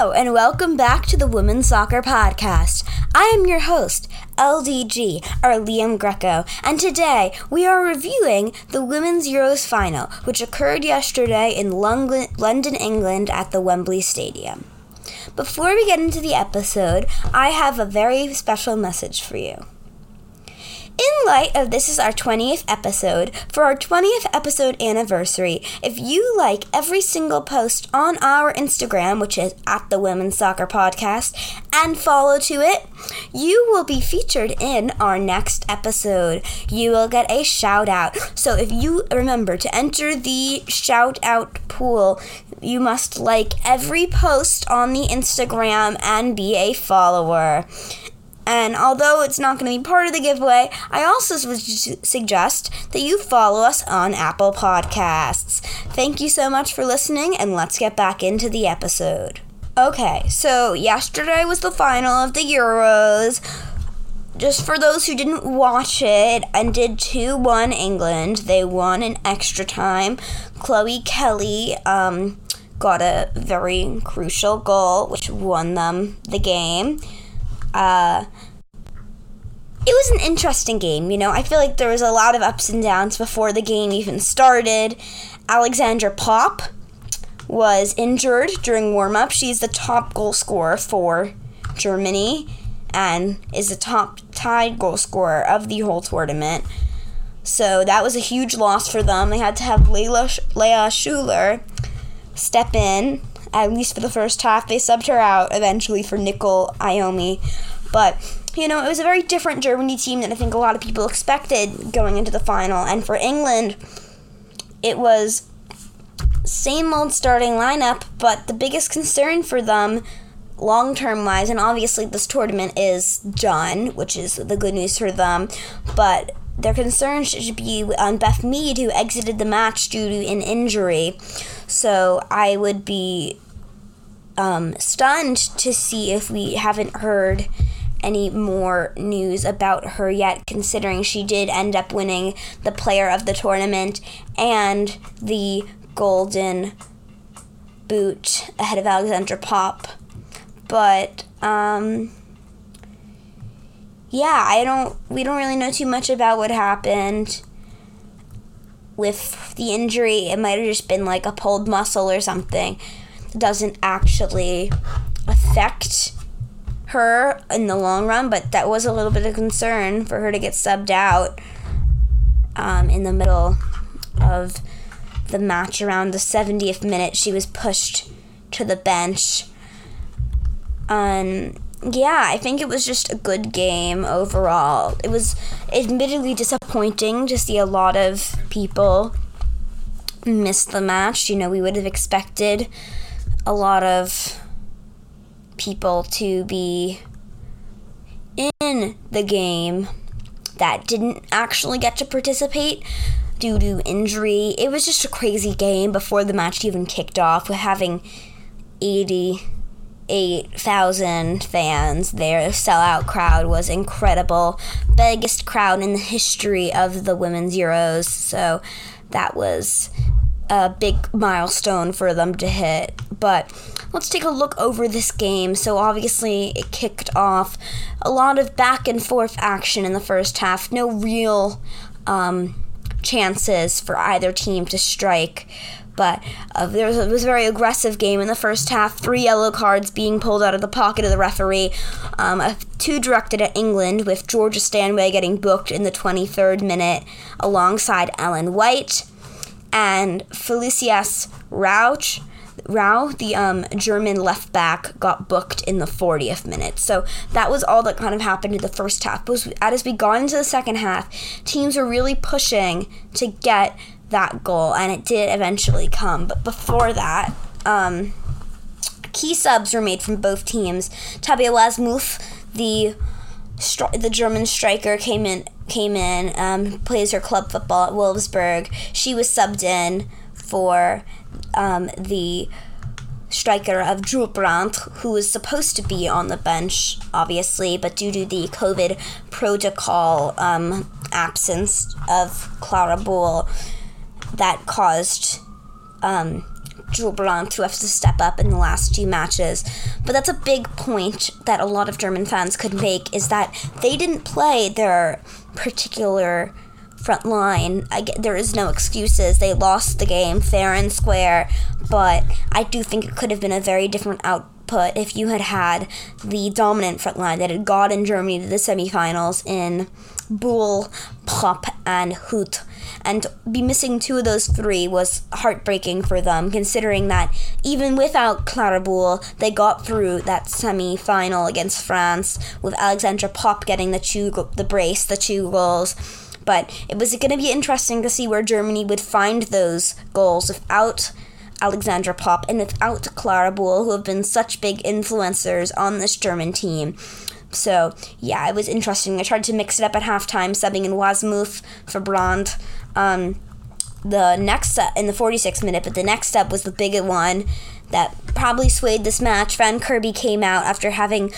Hello, and welcome back to the Women's Soccer Podcast. I am your host, LDG, or Liam Greco, and today we are reviewing the Women's Euros final, which occurred yesterday in London, England at the Wembley Stadium. Before we get into the episode, I have a very special message for you. In light of this is our 20th episode, for our 20th episode anniversary, if you like every single post on our Instagram, which is at the Women's Soccer Podcast, and follow to it, you will be featured in our next episode. You will get a shout out. So if you remember to enter the shout out pool, you must like every post on the Instagram and be a follower. And although it's not going to be part of the giveaway, I also suggest that you follow us on Apple Podcasts. Thank you so much for listening, and let's get back into the episode. Okay, so yesterday was the final of the Euros. Just for those who didn't watch it and did 2 1 England, they won in extra time. Chloe Kelly um, got a very crucial goal, which won them the game. Uh, it was an interesting game, you know. I feel like there was a lot of ups and downs before the game even started. Alexandra Popp was injured during warm up. She's the top goal scorer for Germany and is the top tied goal scorer of the whole tournament. So that was a huge loss for them. They had to have Leah Schüller step in, at least for the first half. They subbed her out eventually for Nicole Anyomi. But you know, it was a very different Germany team than I think a lot of people expected going into the final. And for England, it was same old starting lineup, but the biggest concern for them long term wise, and obviously this tournament is done, which is the good news for them, but their concern should be on Beth Mead, who exited the match due to an injury. So I would be um, stunned to see if we haven't heard any more news about her yet, considering she did end up winning the player of the tournament and the golden boot ahead of Alexandra Popp. But, um, yeah, I don't, we don't really know too much about what happened with the injury. It might have just been like a pulled muscle or something. It doesn't actually affect her in the long run, but that was a little bit of concern for her to get subbed out um, in the middle of the match around the 70th minute. She was pushed to the bench. Um, yeah, I think it was just a good game overall. It was admittedly disappointing to see a lot of people miss the match. You know, we would have expected a lot of people to be in the game that didn't actually get to participate due to injury. It was just a crazy game before the match even kicked off with having 88,000 fans Their sellout crowd was incredible. Biggest crowd in the history of the Women's Euros. So that was a big milestone for them to hit. But let's take a look over this game. So, obviously, it kicked off a lot of back and forth action in the first half. No real um, chances for either team to strike. But uh, there was, it was a very aggressive game in the first half. Three yellow cards being pulled out of the pocket of the referee. Um, two directed at England, with Georgia Stanway getting booked in the 23rd minute alongside Ellen White. And Felicitas Rauch Rau, the um, German left back, got booked in the 40th minute. So that was all that kind of happened in the first half. But as we got into the second half, teams were really pushing to get that goal, and it did eventually come. But before that, um, key subs were made from both teams. Tabea Wasmuth, the the German striker, came in. Came in, um, plays her club football at Wolfsburg. She was subbed in for um, the striker of Drew Brand, who was supposed to be on the bench, obviously, but due to the COVID protocol um, absence of Klara Bühl, that caused um, Jule Brand who have to step up in the last two matches. But that's a big point that a lot of German fans could make is that they didn't play their particular front line. Get, there is no excuses. They lost the game fair and square, but I do think it could have been a very different output if you had had the dominant front line that had gotten Germany to the semifinals in Bühl, Popp, and Huth. And be missing two of those three was heartbreaking for them, considering that even without Klara Bühl, they got through that semi final against France with Alexandra Popp getting the two the brace, the two goals. But it was going to be interesting to see where Germany would find those goals without Alexandra Popp and without Klara Bühl, who have been such big influencers on this German team. So, yeah, it was interesting. I tried to mix it up at halftime, subbing in Wasmuth for Brand. Um, the next step in the 46th minute, but the next step was the big one that probably swayed this match. Fran Kirby came out after having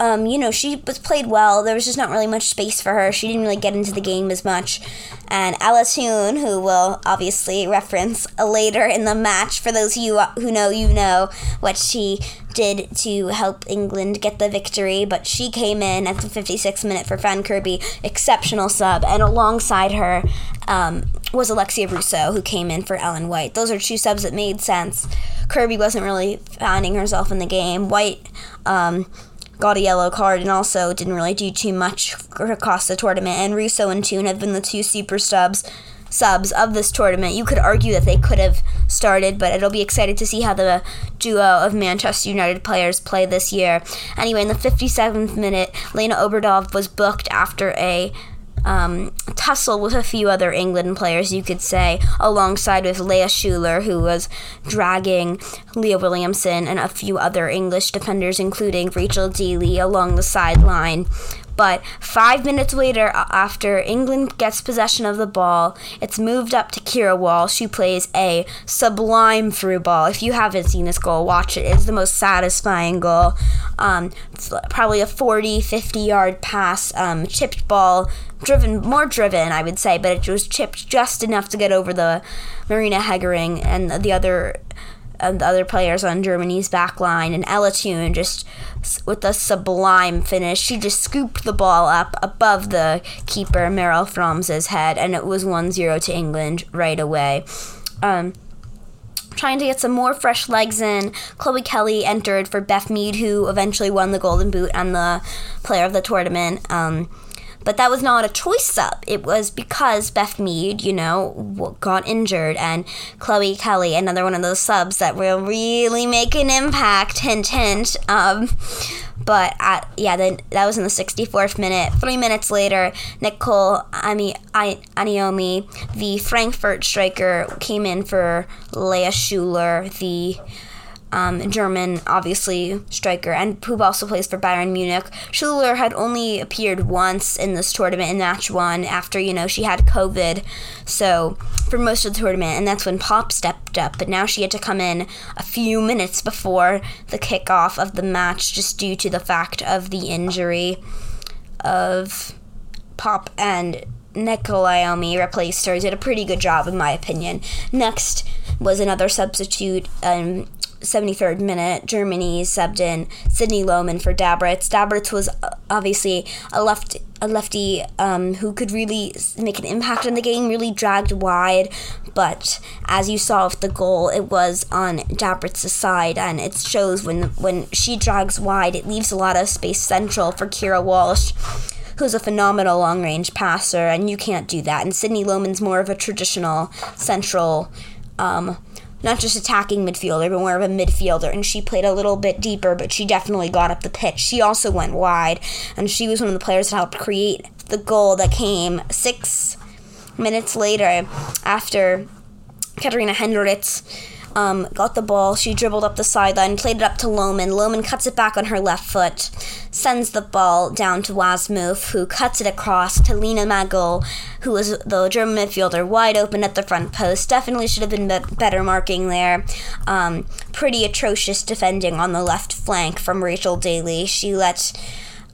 um, you know, she was played well. There was just not really much space for her. She didn't really get into the game as much. And Ella Toone, who will obviously reference later in the match, for those of you who know, you know what she did to help England get the victory. But she came in at the 56th minute for Fran Kirby, exceptional sub. And alongside her um, was Alexia Russo, who came in for Ellen White. Those are two subs that made sense. Kirby wasn't really finding herself in the game. White. Um, got a yellow card and also didn't really do too much across the tournament. And Russo and Toone have been the two super subs subs of this tournament. You could argue that they could have started, but it'll be exciting to see how the duo of Manchester United players play this year. Anyway, in the 57th minute, Lena Oberdorf was booked after a um, tussle with a few other England players, you could say, alongside with Leah Schüller, who was dragging Leah Williamson and a few other English defenders, including Rachel Daly, along the sideline. But five minutes later, after England gets possession of the ball, it's moved up to Keira Walsh, who plays a sublime through ball. If you haven't seen this goal, watch it. It's the most satisfying goal. Um, probably a 40, 50 yard pass, um, chipped ball, driven, more driven, I would say, but it was chipped just enough to get over the Marina Hegering and the other and the other players on Germany's back line, and Ella Toone just with a sublime finish. She just scooped the ball up above the keeper, Merle Frohms's head, and it was 1 0 to England right away. Um, trying to get some more fresh legs in, Chloe Kelly entered for Beth Mead, who eventually won the Golden Boot and the Player of the Tournament. Um, but that was not a choice sub. It was because Beth Mead, you know, got injured, and Chloe Kelly, another one of those subs that will really make an impact. Hint, hint. Um, but at, yeah, then that was in the 64th minute. Three minutes later, Nicole Ami, I, Anyomi, the Frankfurt striker, came in for Leah Schüller, the um, German, obviously, striker, and who also plays for Bayern Munich. Schüller had only appeared once in this tournament in match one after, you know, she had COVID. So, for most of the tournament, and that's when Popp stepped up. But now she had to come in a few minutes before the kickoff of the match just due to the fact of the injury of Popp and Nicolai replaced her. Did a pretty good job, in my opinion. Next was another substitute, um, 73rd minute, Germany subbed in Sydney Lohmann for Dabritz. Dabritz was uh, obviously a left a lefty um, who could really make an impact in the game, really dragged wide. But as you saw with the goal, it was on Dabritz's side, and it shows when when she drags wide, it leaves a lot of space central for Keira Walsh who's a phenomenal long range passer, and you can't do that. And Sydney Lohmann's more of a traditional central um, not just attacking midfielder, but more of a midfielder. And she played a little bit deeper, but she definitely got up the pitch. She also went wide, and she was one of the players that helped create the goal that came six minutes later after Katarina Hendricks um, got the ball. She dribbled up the sideline, played it up to Lohmann. Lohmann cuts it back on her left foot, sends the ball down to Wasmuth, who cuts it across to Lena Magull, who was the German midfielder, wide open at the front post. Definitely should have been be- better marking there. Um, pretty atrocious defending on the left flank from Rachel Daly. She let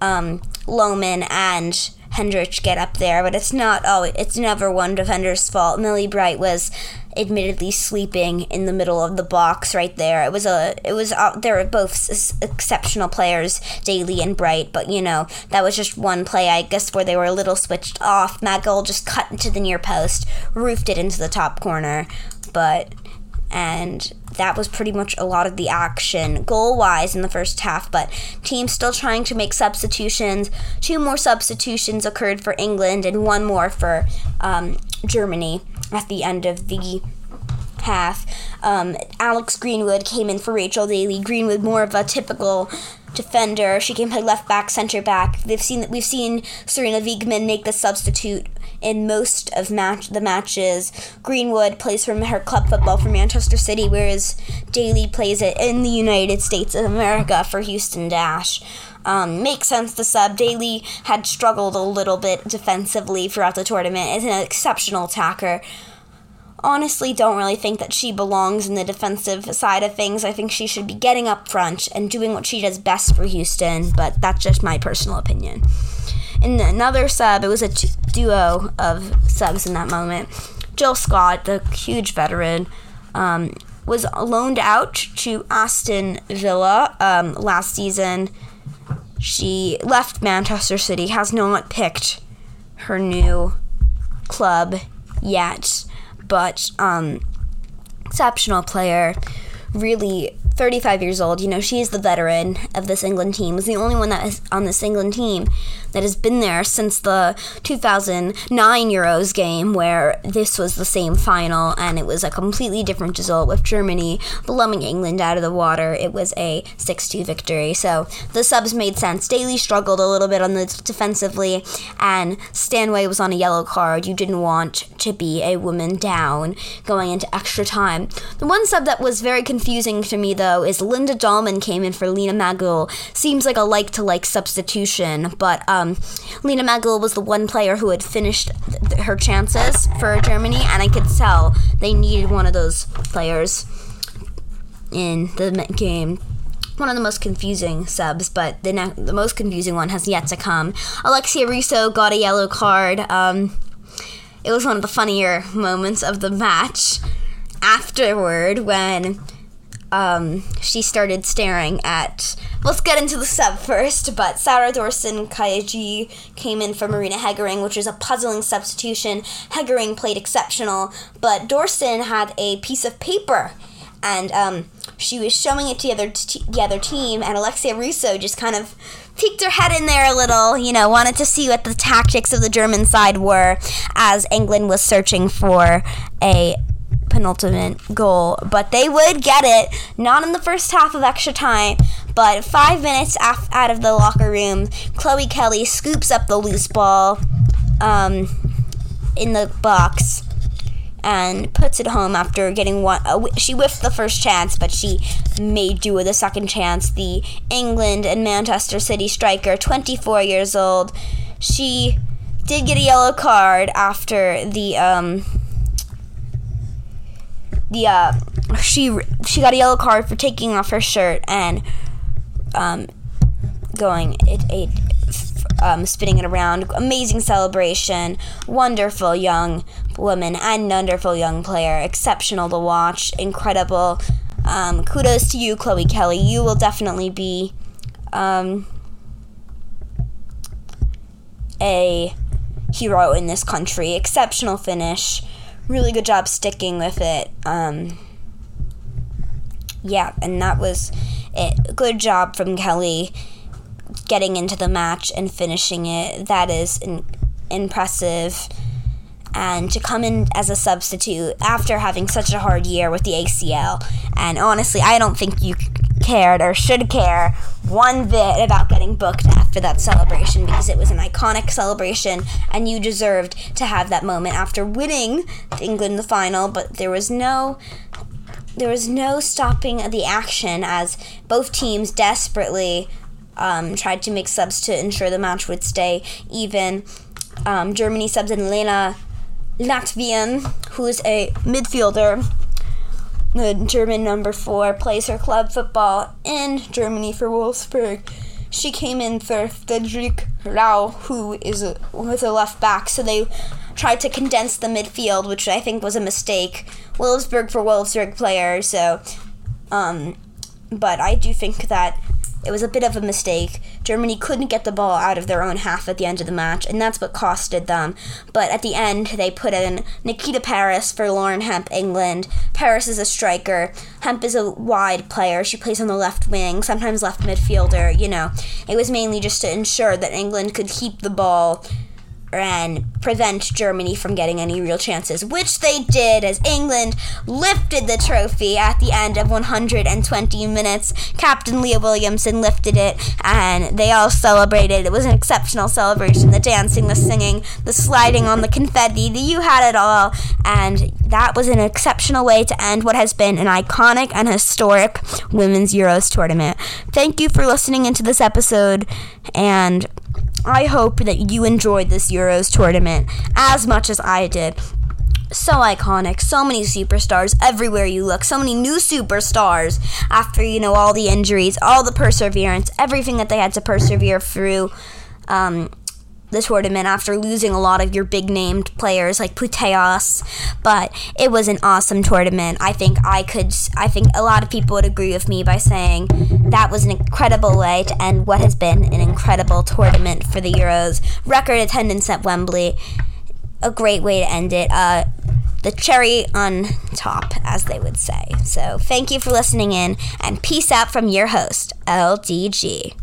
um, Lohmann and Hendrich get up there, but it's not oh it's never one defender's fault. Millie Bright was admittedly sleeping in the middle of the box right there. It was a it was uh, they were both s- exceptional players, Daly and Bright, but you know that was just one play I guess where they were a little switched off. Magull just cut into the near post, roofed it into the top corner, but and that was pretty much a lot of the action goal wise in the first half. But teams still trying to make substitutions. Two more substitutions occurred for England and one more for um, Germany at the end of the half. Um, Alex Greenwood came in for Rachel Daly. Greenwood more of a typical defender. She can play left back, center back. They've seen we've seen Sarina Wiegman make the substitute in most of match the matches. Greenwood plays from her club football for Manchester City, whereas Daly plays it in the United States of America for Houston Dash. Um, makes sense the sub. Daly had struggled a little bit defensively throughout the tournament. Is an exceptional attacker honestly don't really think that she belongs in the defensive side of things. I think she should be getting up front and doing what she does best for Houston, but that's just my personal opinion. In another sub, it was a duo of subs in that moment. Jill Scott, the huge veteran, um, was loaned out to Aston Villa um, last season. She left Manchester City, has not picked her new club yet but um, exceptional player. Really 35 years old. You know, she is the veteran of this England team. Was the only one that is on this England team that has been there since the 2009 Euros game, where this was the same final and it was a completely different result with Germany blowing England out of the water. It was a 6 2 victory. So the subs made sense. Daly struggled a little bit on the defensively, and Stanway was on a yellow card. You didn't want to be a woman down going into extra time. The one sub that was very confusing to me, though, is Linda Dallmann came in for Lena Magull. Seems like a like to like substitution, but um, Lena Magull was the one player who had finished th- her chances for Germany, and I could tell they needed one of those players in the game one of the most confusing subs, but the ne- the most confusing one has yet to come. Alexia Russo got a yellow card. Um, it was one of the funnier moments of the match afterward when um, she started staring at. Let's get into the sub first, but Sarah Doorsoun-Khajeh came in for Marina Hegering, which was a puzzling substitution. Hegering played exceptional, but Doorsoun had a piece of paper, and um, she was showing it to the other, t- the other team, and Alexia Russo just kind of peeked her head in there a little, you know, wanted to see what the tactics of the German side were as England was searching for a penultimate goal, but they would get it. Not in the first half of extra time, but five minutes af- out of the locker room, Chloe Kelly scoops up the loose ball um, in the box and puts it home after getting one. Uh, she whiffed the first chance, but she made do with the second chance. The England and Manchester City striker, 24 years old, she did get a yellow card after the. Um, the uh, she she got a yellow card for taking off her shirt and um, going it, it um, spinning it around. Amazing celebration. Wonderful young woman and wonderful young player. Exceptional to watch. Incredible. Um, kudos to you, Chloe Kelly. You will definitely be um, a hero in this country. Exceptional finish really good job sticking with it. Um, yeah, and that was it. Good job from Kelly getting into the match and finishing it. That is in- impressive. And to come in as a substitute after having such a hard year with the ACL. And honestly, I don't think you cared or should care one bit about getting booked after that celebration because it was an iconic celebration and you deserved to have that moment after winning England the final. But there was no there was no stopping the action as both teams desperately um, tried to make subs to ensure the match would stay even. Um, Germany subs in Lena Lattwein who is a midfielder the German number four plays her club football in Germany for Wolfsburg. She came in for Friedrich Rau, who is a, was a left back. So they tried to condense the midfield, which I think was a mistake. Wolfsburg for Wolfsburg player, so um, but I do think that it was a bit of a mistake. Germany couldn't get the ball out of their own half at the end of the match, and that's what costed them. But at the end, they put in Nikita Parris for Lauren Hemp, England. Parris is a striker. Hemp is a wide player. She plays on the left wing, sometimes left midfielder. You know, it was mainly just to ensure that England could keep the ball and prevent Germany from getting any real chances, which they did as England lifted the trophy at the end of 120 minutes. Captain Leah Williamson lifted it, and they all celebrated. It was an exceptional celebration the dancing, the singing, the sliding on the confetti. You had it all, and that was an exceptional way to end what has been an iconic and historic Women's Euros tournament. Thank you for listening into this episode, and I hope that you enjoyed this Euros tournament as much as I did. So iconic, so many superstars everywhere you look, so many new superstars after, you know, all the injuries, all the perseverance, everything that they had to persevere through. Um, the tournament after losing a lot of your big named players like Putellas, but it was an awesome tournament. I think I could I think a lot of people would agree with me by saying that was an incredible way to end what has been an incredible tournament for the Euros. Record attendance at Wembley. A great way to end it. Uh, the cherry on top, as they would say. So, thank you for listening in, and peace out from your host, LDG.